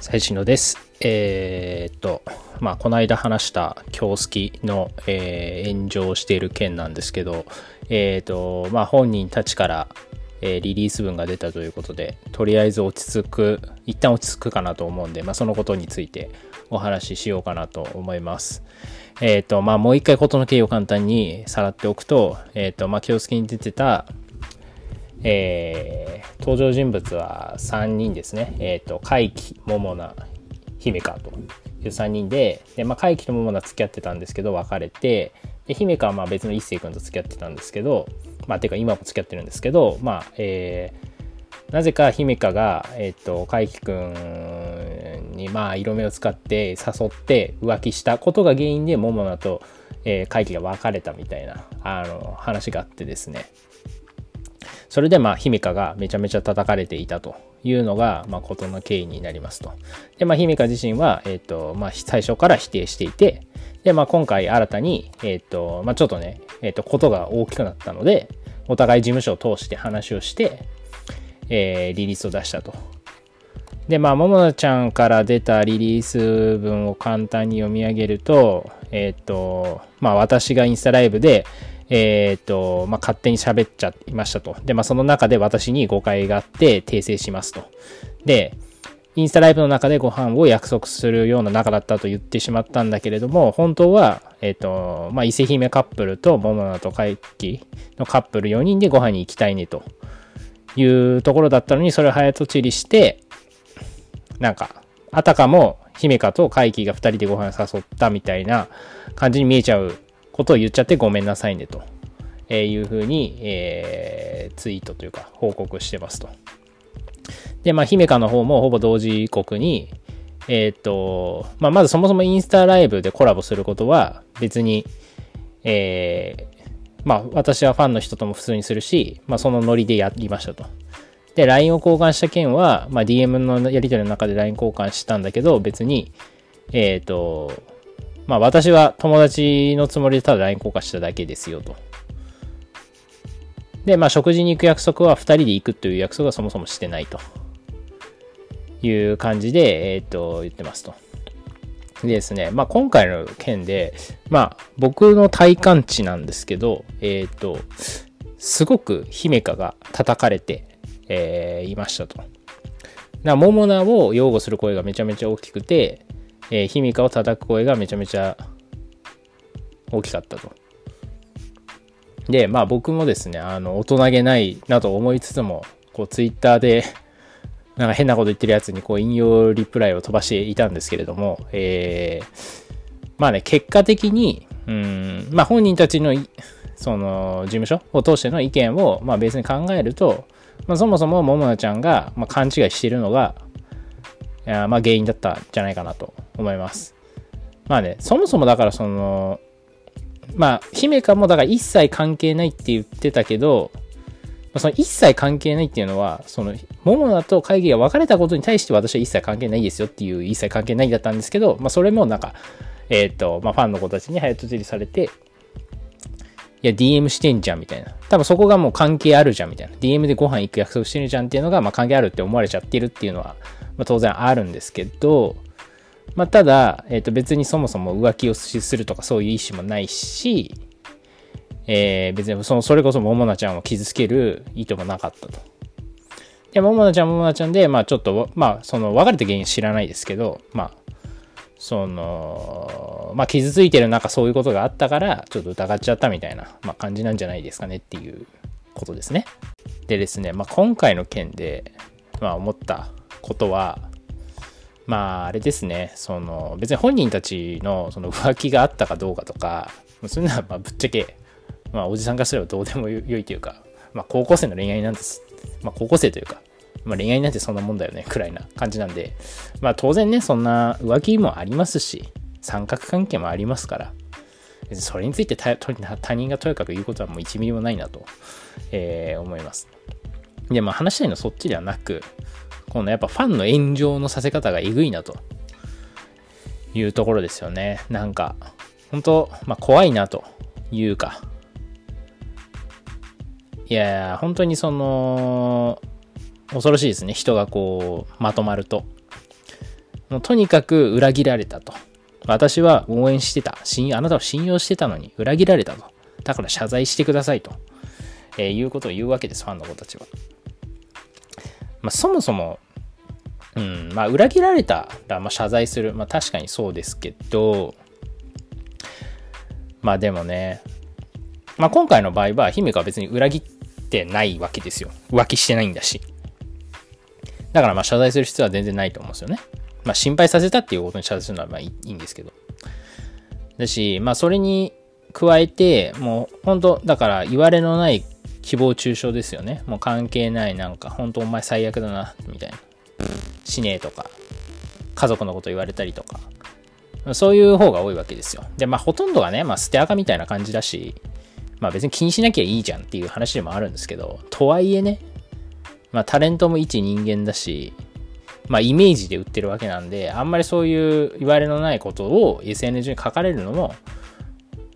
最新のです。えー、っと、まあ、この間話した京介の、えー、炎上している件なんですけど、えー、っと、まあ、本人たちから、えー、リリース文が出たということで、とりあえず落ち着く、一旦落ち着くかなと思うんで、まあ、そのことについてお話ししようかなと思います。えっ、と、まあ、もう一回事の経緯を簡単にさらっておくと、えっ、と、まあ、京介に出てた、えー、登場人物は3人ですね。えっ、と、怪奇、桃菜、姫香という3人で、で、まあ、怪奇と桃菜付き合ってたんですけど、別れて、で、姫香はまあ別の一星君と付き合ってたんですけど、まあ、てか今も付き合ってるんですけど、まあ、えー、なぜか姫香が、えっ、ー、と、怪奇くんに、まあ、色目を使って誘って浮気したことが原因で、桃菜と、えー、怪奇が別れたみたいな、あの、話があってですね。それでまあ、姫香がめちゃめちゃ叩かれていたというのが、まあ、事の経緯になりますと。で、まあ、姫香自身は、えっ、ー、と、まあ、最初から否定していて、で、まあ、今回新たに、えっ、ー、と、まあ、ちょっとね、えっ、ー、と、ことが大きくなったので、お互い事務所を通して話をして、えー、リリースを出したと。で、まあ、ももなちゃんから出たリリース文を簡単に読み上げると、えっ、と、まあ、私がインスタライブで、えっ、と、まあ、勝手に喋っちゃいましたと。で、まあ、その中で私に誤解があって訂正しますと。で、インスタライブの中でご飯を約束するような仲だったと言ってしまったんだけれども、本当は、えっ、ー、と、まあ、伊勢姫カップルとモモナとカイキのカップル4人でご飯に行きたいねというところだったのに、それを早とちりして、なんか、あたかも姫香と怪奇が2人でご飯誘ったみたいな感じに見えちゃうことを言っちゃってごめんなさいねというふうに、えー、ツイートというか報告してますと。で、まあ、姫香の方もほぼ同時刻に、えっ、と、まあ、まずそもそもインスタライブでコラボすることは別に、えー、まあ、私はファンの人とも普通にするし、まあ、そのノリでやりましたと。で、LINE を交換した件は、まあ、DM のやり取りの中で LINE 交換したんだけど、別に、えっ、と、まあ私は友達のつもりでただ LINE 交換しただけですよと。で、まあ食事に行く約束は2人で行くという約束はそもそもしてないという感じで、えっ、と、言ってますと。でですね、まあ今回の件で、まあ僕の体感値なんですけど、えっ、と、すごく姫香が叩かれて、えー、いましたと。な、モモナを擁護する声がめちゃめちゃ大きくて、えー、ヒミカを叩く声がめちゃめちゃ大きかったと。で、まあ僕もですね、あの、大人げないなと思いつつも、こう、ツイッターで、なんか変なこと言ってるやつに、こう、引用リプライを飛ばしていたんですけれども、えー、まあね、結果的に、うん、まあ本人たちの、その、事務所を通しての意見を、まあ別に考えると、まあそもそもももなちゃんが、まあ、勘違いしているのが、まあ原因だったんじゃないかなと思います。まあね、そもそもだからその、まあ、姫香もだから一切関係ないって言ってたけど、その一切関係ないっていうのは、その、桃菜と会議が別れたことに対して私は一切関係ないですよっていう一切関係ないだったんですけど、まあそれもなんか、えっ、ー、と、まあファンの子たちに早とちりされて、いや、DM してんじゃんみたいな。多分そこがもう関係あるじゃんみたいな。DM でご飯行く約束してるじゃんっていうのが、まあ関係あるって思われちゃってるっていうのは、まあ当然あるんですけど、まあ、ただ、えっ、ー、と別にそもそも浮気をするとかそういう意思もないし、えー、別にそのそれこそ桃菜ちゃんを傷つける意図もなかったと。で、桃菜ちゃん、桃菜ちゃんで、まあちょっと、まあその別れた原因知らないですけど、まあ、その、まあ傷ついてる中そういうことがあったから、ちょっと疑っちゃったみたいな、まあ、感じなんじゃないですかねっていうことですね。でですね、まあ今回の件で、まあ思ったことは、まあ、あれですね、その、別に本人たちのその浮気があったかどうかとか、そういうのはまあぶっちゃけ、まあ、おじさんからすればどうでもよいというか、まあ、高校生の恋愛なんです。まあ、高校生というか、まあ、恋愛なんてそんなもんだよね、くらいな感じなんで、まあ、当然ね、そんな浮気もありますし、三角関係もありますから、それについて他人がとにかく言うことはもう1ミリもないなと、えー、思います。で、まあ話したいのはそっちではなく、このやっぱファンの炎上のさせ方がえぐいなというところですよね。なんか、本当まあ怖いなというか、いや、本当にその、恐ろしいですね。人がこう、まとまると。もうとにかく裏切られたと。私は応援してた。あなたを信用してたのに裏切られたと。だから謝罪してくださいと、えー、いうことを言うわけです、ファンの子たちは。まあ、そもそも、うん、まあ、裏切られたら、まあ、謝罪する。まあ、確かにそうですけど、まあでもね、まあ、今回の場合は、姫香は別に裏切ってないわけですよ。浮気してないんだし。だからまあ謝罪する必要は全然ないと思うんですよね。まあ心配させたっていうことに謝罪するのはまあいいんですけど。だし、まあそれに加えて、もう本当だから言われのない誹謗中傷ですよね。もう関係ないなんか、本当お前最悪だな、みたいな。死ねえとか、家族のこと言われたりとか。そういう方が多いわけですよ。で、まあほとんどがね、まあ捨て垢みたいな感じだし、まあ別に気にしなきゃいいじゃんっていう話でもあるんですけど、とはいえね、まあタレントも一人間だし、まあイメージで売ってるわけなんで、あんまりそういう言われのないことを SNS に書かれるのも、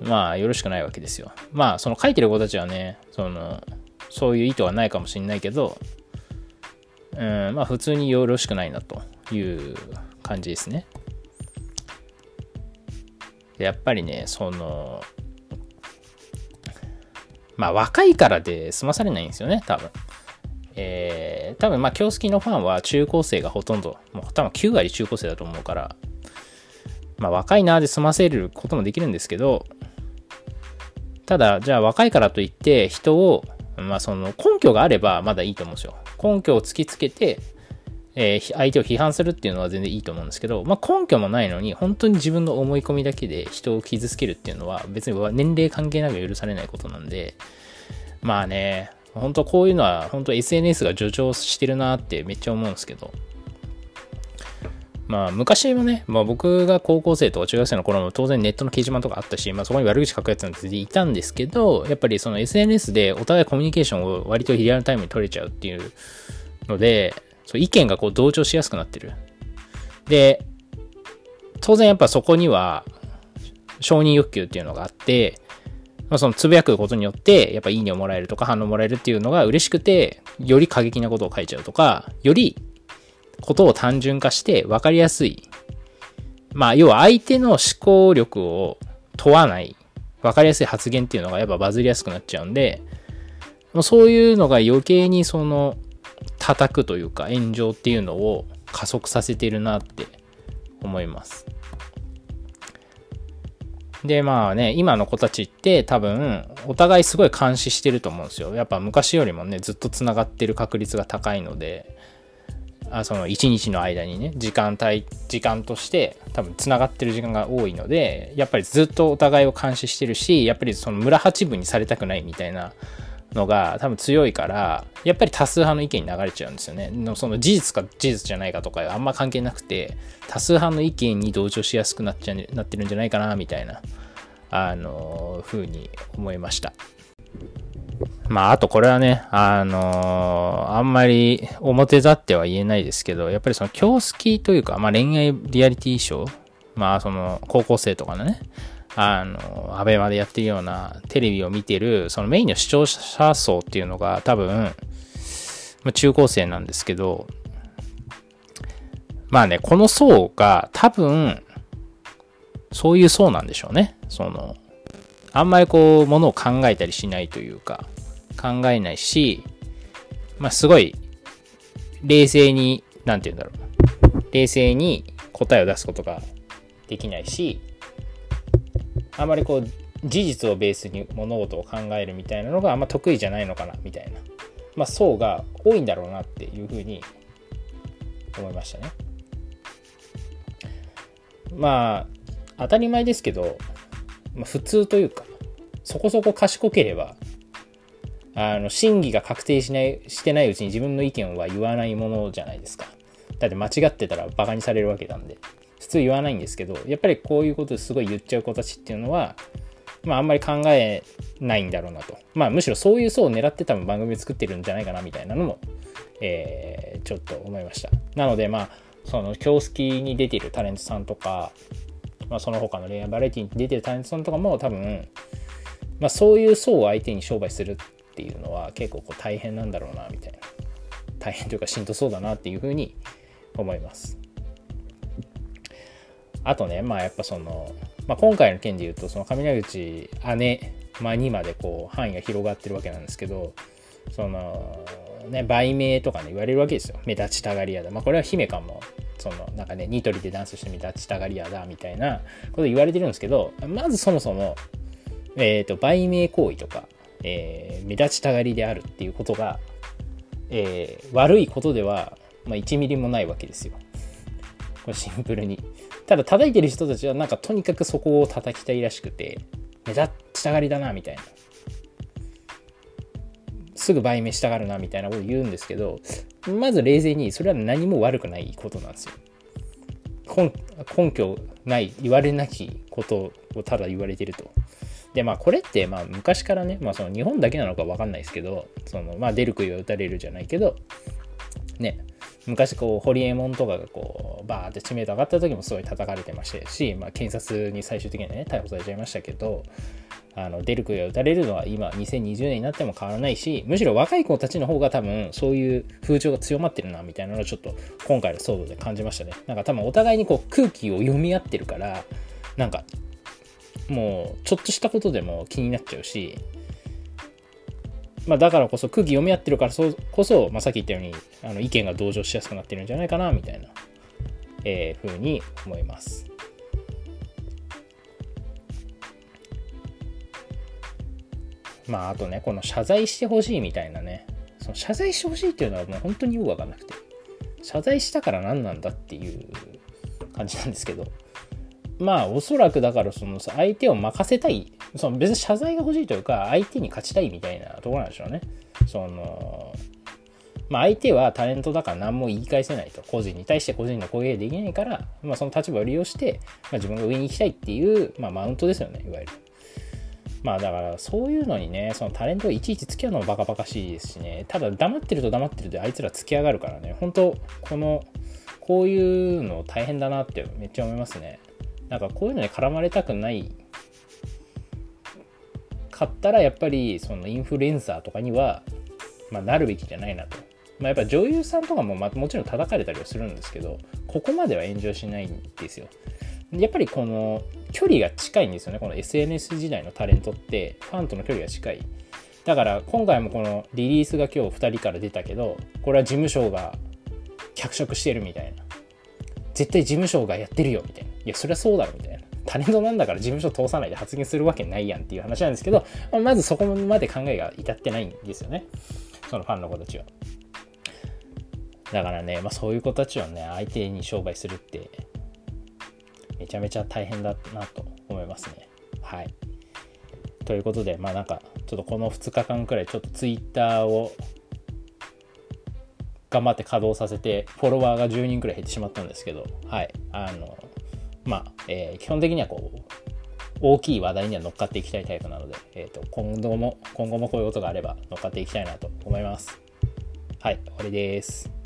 まあよろしくないわけですよ。まあその書いてる子たちはね、その、そういう意図はないかもしれないけど、うん、まあ普通によろしくないなという感じですね。やっぱりね、その、まあ若いからで済まされないんですよね、多分。えー、多分まあ、京介のファンは中高生がほとんど、もう多分9割中高生だと思うから、まあ若いなで済ませることもできるんですけど、ただ、じゃあ若いからといって人を、まあその根拠があればまだいいと思うんですよ。根拠を突きつけて、えー、相手を批判するっていうのは全然いいと思うんですけど、まあ、根拠もないのに、本当に自分の思い込みだけで人を傷つけるっていうのは、別に年齢関係なく許されないことなんで、まあね、本当こういうのは、本当 SNS が助長してるなってめっちゃ思うんですけど、まあ昔もね、まあ、僕が高校生とか中学生の頃も当然ネットの掲示板とかあったし、まあそこに悪口書くやつなんていたんですけど、やっぱりその SNS でお互いコミュニケーションを割とリアルタイムに取れちゃうっていうので、そう意見がこう同調しやすくなってる。で、当然やっぱそこには承認欲求っていうのがあって、まあ、そのつぶやくことによって、やっぱいいねをもらえるとか反応もらえるっていうのが嬉しくて、より過激なことを書いちゃうとか、よりことを単純化して分かりやすい。まあ、要は相手の思考力を問わない、分かりやすい発言っていうのがやっぱバズりやすくなっちゃうんで、そういうのが余計にその叩くというか炎上っていうのを加速させてるなって思います。で、まあね、今の子たちって多分、お互いすごい監視してると思うんですよ。やっぱ昔よりもね、ずっと繋がってる確率が高いので、あその1日の間にね、時間帯、時間として多分繋がってる時間が多いので、やっぱりずっとお互いを監視してるし、やっぱりその村八分にされたくないみたいなのが多分強いから、やっぱり多数派の意見に流れちゃうんですよね。のその事実か事実じゃないかとかあんま関係なくて、多数派の意見に同調しやすくなっちゃなってるんじゃないかな、みたいな、あの、ふうに思いました。まあ、あとこれはね、あのー、あんまり表立っては言えないですけど、やっぱりその教式というか、まあ恋愛リアリティショー、まあその高校生とかのね、あの、アベマでやってるようなテレビを見てる、そのメインの視聴者層っていうのが多分、まあ、中高生なんですけど、まあね、この層が多分、そういう層なんでしょうね。その、あんまりこう、ものを考えたりしないというか、考えないし、まあすごい、冷静に、なんて言うんだろう。冷静に答えを出すことができないし、あんまりこう事実をベースに物事を考えるみたいなのがあんま得意じゃないのかなみたいな、まあ、層が多いんだろうなっていうふうに思いましたね。まあ当たり前ですけど、まあ、普通というかそこそこ賢ければあの真偽が確定しないしてないうちに自分の意見は言わないものじゃないですか。だって間違ってたらバカにされるわけなんで。普通言わないんですけど、やっぱりこういうことすごい言っちゃう子たちっていうのは、まああんまり考えないんだろうなと。まあむしろそういう層を狙って多分番組作ってるんじゃないかなみたいなのも、えー、ちょっと思いました。なのでまあ、その京介に出てるタレントさんとか、まあその他の恋愛バラエティに出てるタレントさんとかも多分、まあそういう層を相手に商売するっていうのは結構こう大変なんだろうなみたいな。大変というかしんどそうだなっていうふうに思います。あとね、まあやっぱその、まあ、今回の件で言うと、その雷口姉、まあ、にまでこう範囲が広がってるわけなんですけど、その、ね、売名とかね、言われるわけですよ。目立ちたがり屋だ。まあこれは姫かも、その、なんかね、ニトリでダンスして目立ちたがり屋だ、みたいなこと言われてるんですけど、まずそもそも、えっ、ー、と、売名行為とか、えー、目立ちたがりであるっていうことが、えー、悪いことでは、まあ、1ミリもないわけですよ。これシンプルに。ただ叩いてる人たちはなんかとにかくそこを叩きたいらしくて、目立ちたがりだなみたいな。すぐ売名したがるなみたいなことを言うんですけど、まず冷静にそれは何も悪くないことなんですよ。根拠ない、言われなきことをただ言われてると。で、まあこれってまあ昔からね、まあその日本だけなのかわかんないですけど、そのまあ出る杭は打たれるじゃないけど、ね、昔こう、ホリエモンとかがこう、バーって知名度上がった時もすごい叩かれてましたし、まあ検察に最終的にはね、逮捕されちゃいましたけど、あの出る杭が打たれるのは今2020年になっても変わらないしむしろ若い子たちの方が多分そういう風潮が強まってるなみたいなのをちょっと今回の騒動で感じましたねなんか多分お互いにこう空気を読み合ってるからなんかもうちょっとしたことでも気になっちゃうしまあ、だからこそ空気読み合ってるからこそ、まあ、さっき言ったようにあの意見が同情しやすくなってるんじゃないかなみたいな、えー、ふうに思います。まああとねこの謝罪してほしいみたいなね。その謝罪してほしいっていうのはもう本当によく分かんなくて。謝罪したから何なんだっていう感じなんですけど。まあおそらくだからその相手を任せたい。その別に謝罪が欲しいというか相手に勝ちたいみたいなところなんでしょうね。そのまあ相手はタレントだから何も言い返せないと。個人に対して個人の攻撃できないから、まあ、その立場を利用して、まあ、自分が上に行きたいっていう、まあ、マウントですよねいわゆる。まあだからそういうのにねそのタレントいちいち付き合うのもバカバカしいですしねただ黙ってると黙ってるであいつら付き上がるからね本当このこういうの大変だなってめっちゃ思いますねなんかこういうのに絡まれたくないかったらやっぱりそのインフルエンサーとかには、まあ、なるべきじゃないなと。まあ、やっぱ女優さんとかも、まあ、もちろん叩かれたりはするんですけどここまでは炎上しないんですよ。やっぱりこの距離が近いんですよね。この SNS 時代のタレントってファンとの距離が近い。だから今回もこのリリースが今日2人から出たけどこれは事務所が脚色してるみたいな。絶対事務所がやってるよみたいな。いやそりゃそうだろみたいな。タレントなんだから事務所通さないで発言するわけないやんっていう話なんですけど、まずそこまで考えが至ってないんですよね。そのファンの子たちは。だからね、まあ、そういう子たちをね相手に商売するってめちゃめちゃ大変だなと思いますねはいということでまあなんかちょっとこの2日間くらいちょっと Twitter を頑張って稼働させて、フォロワーが10人くらい減ってしまったんですけど、はい。あの、まあ、えー、基本的にはこう、大きい話題には乗っかっていきたいタイプなので、えっ、ー、と、今後も、今後もこういうことがあれば乗っかっていきたいなと思います。はい、終わりです。